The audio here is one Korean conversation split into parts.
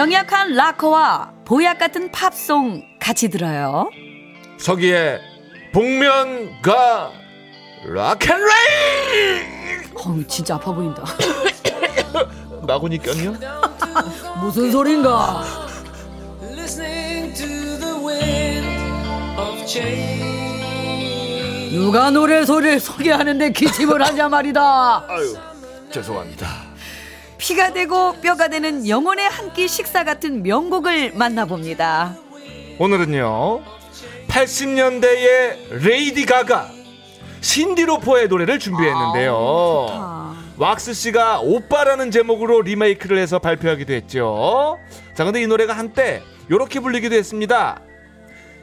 병약한 락커와 보약 같은 팝송 같이 들어요. 서기의 복면가 락앤레이 어우, 진짜 아파 보인다. 마구니 꼈냐? 무슨 소린가? 누가 노래 소리를 소개하는데 기침을 하냐 말이다. 아유 죄송합니다 피가 되고 뼈가 되는 영혼의 한 끼 식사 같은 명곡을 만나봅니다. 오늘은요 80년대의 레이디 가가 신디로퍼의 노래를 준비했는데요 아, 왁스 씨가 오빠라는 제목으로 리메이크를 해서 발표하기도 했죠. 자, 근데 이 노래가 한때 이렇게 불리기도 했습니다.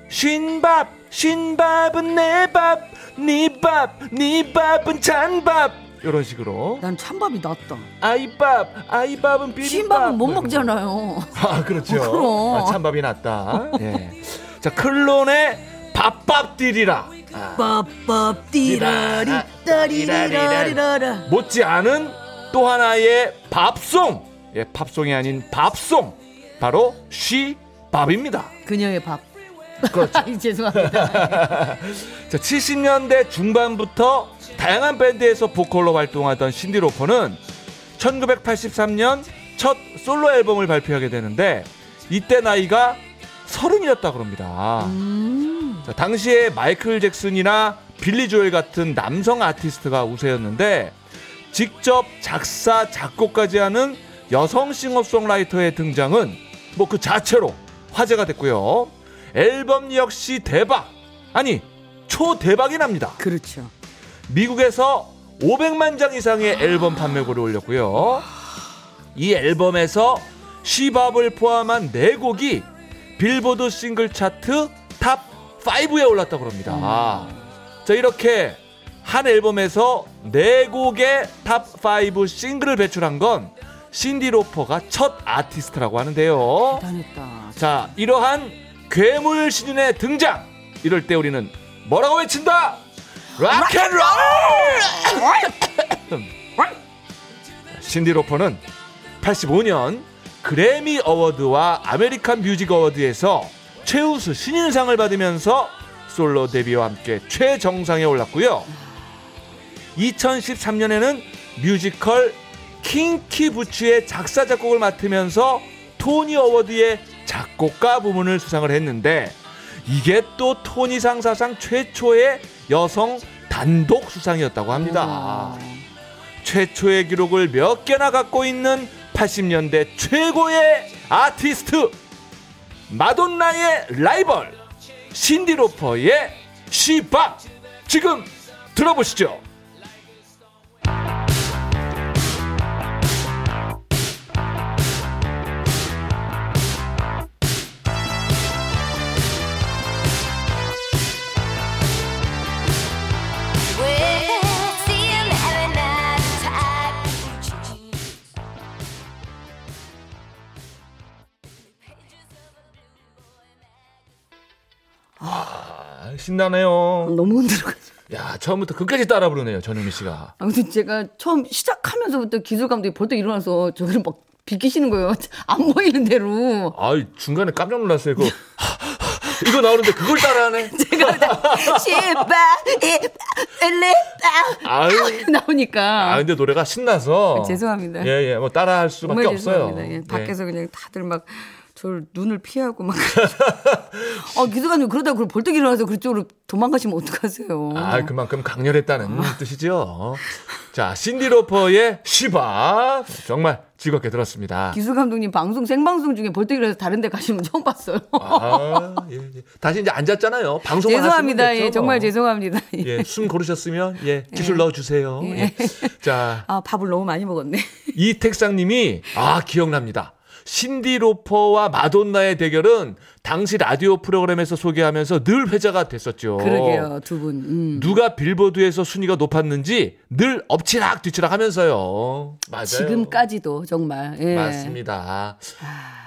쉰밥, 쉰밥은 내 밥, 네 밥, 네 밥은 찬밥. 이런 식으로. 난 찬밥이 낫다. 아이밥, 아이밥은 비빔밥. 신밥은 못 먹잖아요. 아, 그렇죠. 어, 그럼. 아, 찬밥이 낫다. 예. 자, 클론의 밥밥디리라. 밥밥 띠라리 따리리라리라라. 못지 않은 또 하나의 밥송 예, 팝송이 아닌 밥송 바로 쉬밥입니다 그녀의 밥. 그렇죠 죄송합니다. 자, 70년대 중반부터 다양한 밴드에서 보컬로 활동하던 신디 로퍼는 1983년 첫 솔로 앨범을 발표하게 되는데 이때 나이가 서른이었다 그럽니다. 음. 자, 당시에 마이클 잭슨이나 빌리 조엘 같은 남성 아티스트가 우세였는데 직접 작사 작곡까지 하는 여성 싱어송라이터의 등장은 뭐 그 자체로 화제가 됐고요. 앨범 역시 대박 아니 초대박이 납니다. 그렇죠. 미국에서 500만 장 이상의 앨범 판매고를 올렸고요. 이 앨범에서 She Bop을 포함한 네 곡이 빌보드 싱글 차트 top 5에 올랐다고 합니다. 자, 이렇게 한 앨범에서 네 곡의 top 5 싱글을 배출한 건 신디 로퍼가 첫 아티스트라고 하는데요. 대단했다. 자, 이러한 괴물 신인의 등장! 이럴 때 우리는 뭐라고 외친다? rock 'n' roll! 신디 로퍼는 85년 그래미 어워드와 아메리칸 뮤직 어워드에서 최우수 신인상을 받으면서 솔로 데뷔와 함께 최정상에 올랐고요. 2013년에는 뮤지컬 킹키 부츠의 작사 작곡을 맡으면서 토니 어워드의 작곡가 부문을 수상을 했는데 이게 또 토니상 사상 최초의 여성 단독 수상이었다고 합니다. 최초의 기록을 몇 개나 갖고 있는 80년대 최고의 아티스트 마돈나의 라이벌 신디 로퍼의 시밥 지금 들어보시죠. 아, 신나네요. 너무 흔들어. 야 처음부터 끝까지 따라 부르네요 전현미 씨가. 아무튼 제가 처음 시작하면서부터 기술 감독이 벌떡 일어나서 저를 막 비키시는 거예요. 안 보이는 대로. 아 중간에 깜짝 놀랐어요. 이거 이거 나오는데 그걸 따라하네. 제가 시바 엘레 아유. 나오니까. 아 근데 노래가 신나서 죄송합니다. 예예 뭐 따라할 수밖에 없어요. 죄송합니다. 예, 밖에서 그냥 다들 막 저를 눈을 피하고 막. 어, 기수감님 그러다 그 벌떡 일어나서 그쪽으로 도망가시면 어떡하세요. 아, 그만큼 강렬했다는 뜻이죠. 자, 신디로퍼의 시바. 정말 즐겁게 들었습니다. 기수 감독님 방송 생방송 중에 벌떡 일어나서 다른 데 가시는 거 처음 봤어요. 아, 예, 예. 다시 이제 앉았잖아요. 방송만 죄송합니다. 예, 정말 뭐. 죄송합니다. 예, 숨 고르셨으면 예, 기술 넣어 주세요. 예. 자, 아, 밥을 너무 많이 먹었네. 이택상 님이 아, 기억납니다. 신디 로퍼와 마돈나의 대결은 당시 라디오 프로그램에서 소개하면서 늘 회자가 됐었죠. 그러게요, 두 분. 음. 누가 빌보드에서 순위가 높았는지 늘 엎치락 뒤치락 하면서요. 맞아요. 지금까지도 정말. 예. 맞습니다.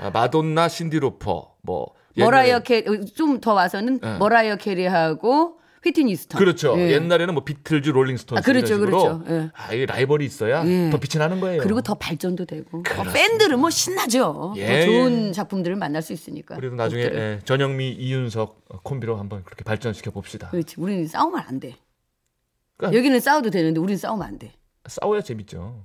아, 마돈나, 신디 로퍼, 뭐 머라이어 캐리, 좀 더 와서는 예. 머라이어 캐리하고 휘트니 휴스턴. 그렇죠. 예. 옛날에는 뭐 비틀즈, 롤링스톤스 아, 그렇죠, 이런 식으로 그렇죠. 예. 아, 이 라이벌이 있어야 예. 더 빛이 나는 거예요. 그리고 더 발전도 되고. 어, 그렇습니다. 팬들은 뭐 신나죠. 예, 더 좋은 예. 작품들을 만날 수 있으니까. 그래도 나중에. 예, 전영미, 이윤석 콤비로 한번 그렇게 발전시켜 봅시다. 그렇지. 우리는 싸우면 안 돼. 그러니까- 여기는 싸워도 되는데 우리는 싸우면 안 돼. 싸워야 재밌죠.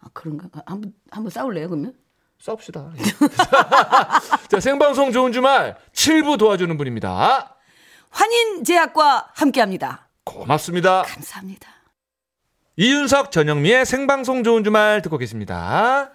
아, 그런가? 아, 한번 한번 싸울래요, 그러면? 싸웁시다. 예. 자, 생방송 좋은 주말 7부 도와주는 분입니다. 환인제약과 함께합니다. 고맙습니다. 감사합니다. 이윤석, 전영미의 생방송 좋은 주말 듣고 계십니다.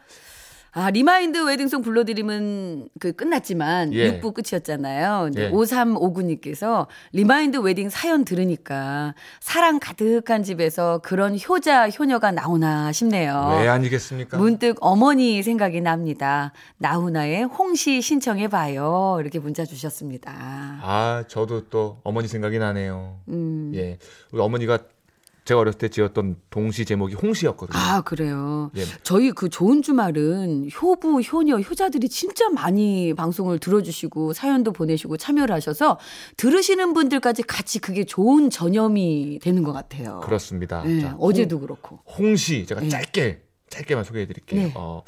아, remind wedding song 불러드림은 그 끝났지만 예. 6부 끝이었잖아요. 이제 예. 5359님께서 remind wedding 사연 들으니까 사랑 가득한 집에서 그런 효자, 효녀가 나오나 싶네요. 왜 아니겠습니까? 문득 어머니 생각이 납니다. 나훈아의 홍시 신청해봐요. 이렇게 문자 주셨습니다. 아, 저도 또 어머니 생각이 나네요. 음. 예. 우리 어머니가 제가 어렸을 때 지었던 동시 제목이 홍시였거든요. 아, 그래요. 예. 저희 그 좋은 주말은 효부, 효녀, 효자들이 진짜 많이 방송을 들어주시고 사연도 보내시고 참여를 하셔서 들으시는 분들까지 같이 그게 좋은 전염이 되는 것 같아요. 그렇습니다. 예, 자, 어제도 그렇고. 홍시 제가 예. 짧게 짧게만 소개해 드릴게요. 네. 어,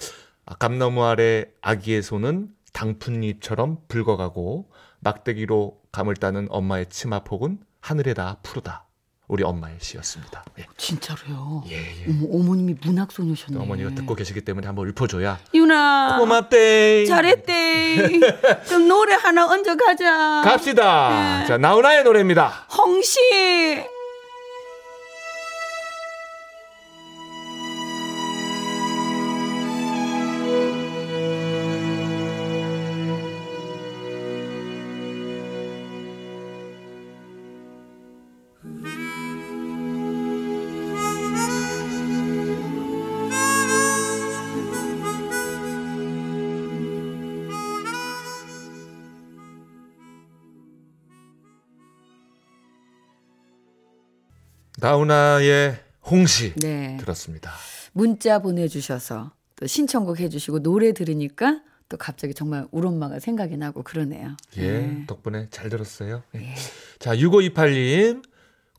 아, 감나무 아래 아기의 손은 당푼잎처럼 붉어가고 막대기로 감을 따는 엄마의 치마폭은 하늘에 다 푸르다. 우리 엄마의 시였습니다. 예. 진짜로요. 예, 예. 어머, 어머님이 문학 소녀셨네. 또 어머니가 듣고 계시기 때문에 한번 읊어줘야 유나. 고맙대. 잘했대. 좀 노래 하나 얹어 가자. 갑시다. 예. 자 나훈아의 노래입니다. 홍시. 나훈아의 홍시 네. 들었습니다. 문자 보내주셔서 또 신청곡 해주시고 노래 들으니까 또 갑자기 정말 우리 엄마가 생각이 나고 그러네요. 예, 네. 덕분에 잘 들었어요. 예. 자, 6528님.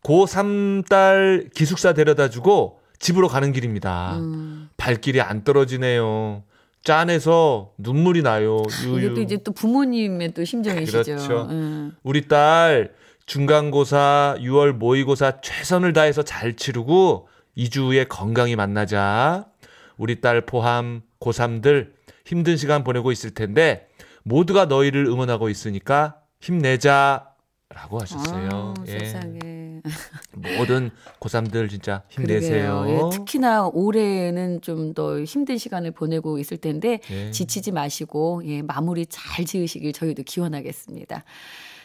고3 딸 기숙사 데려다 주고 집으로 가는 길입니다. 음. 발길이 안 떨어지네요. 짠해서 눈물이 나요. 유유. 이게 또 이제 또 부모님의 또 심정이시죠. 그렇죠. 음. 우리 딸 중간고사, 6월 모의고사 최선을 다해서 잘 치르고 2주 후에 건강히 만나자. 우리 딸 포함 고3들 힘든 시간 보내고 있을 텐데 모두가 너희를 응원하고 있으니까 힘내자. 라고 하셨어요. 아, 예. 세상에. 모든 고3들 진짜 힘내세요. 예, 특히나 올해는 좀 더 힘든 시간을 보내고 있을 텐데 예. 지치지 마시고 예, 마무리 잘 지으시길 저희도 기원하겠습니다.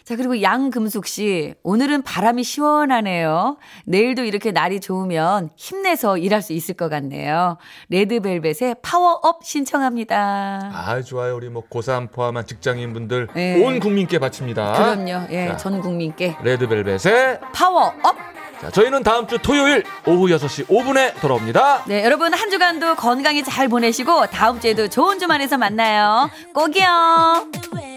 자, 그리고 양금숙 씨, 오늘은 바람이 시원하네요. 내일도 이렇게 날이 좋으면 힘내서 일할 수 있을 것 같네요. 레드벨벳의 파워업 신청합니다. 아, 좋아요. 우리 뭐 고3 포함한 직장인분들 예. 온 국민께 바칩니다. 그럼요. 예, 자. 전 국민께 레드벨벳의 파워업! 자, 저희는 다음 주 토요일 오후 6시 5분에 돌아옵니다. 네, 여러분 한 주간도 건강히 잘 보내시고 다음 주에도 좋은 주말에서 만나요. 꼭이요.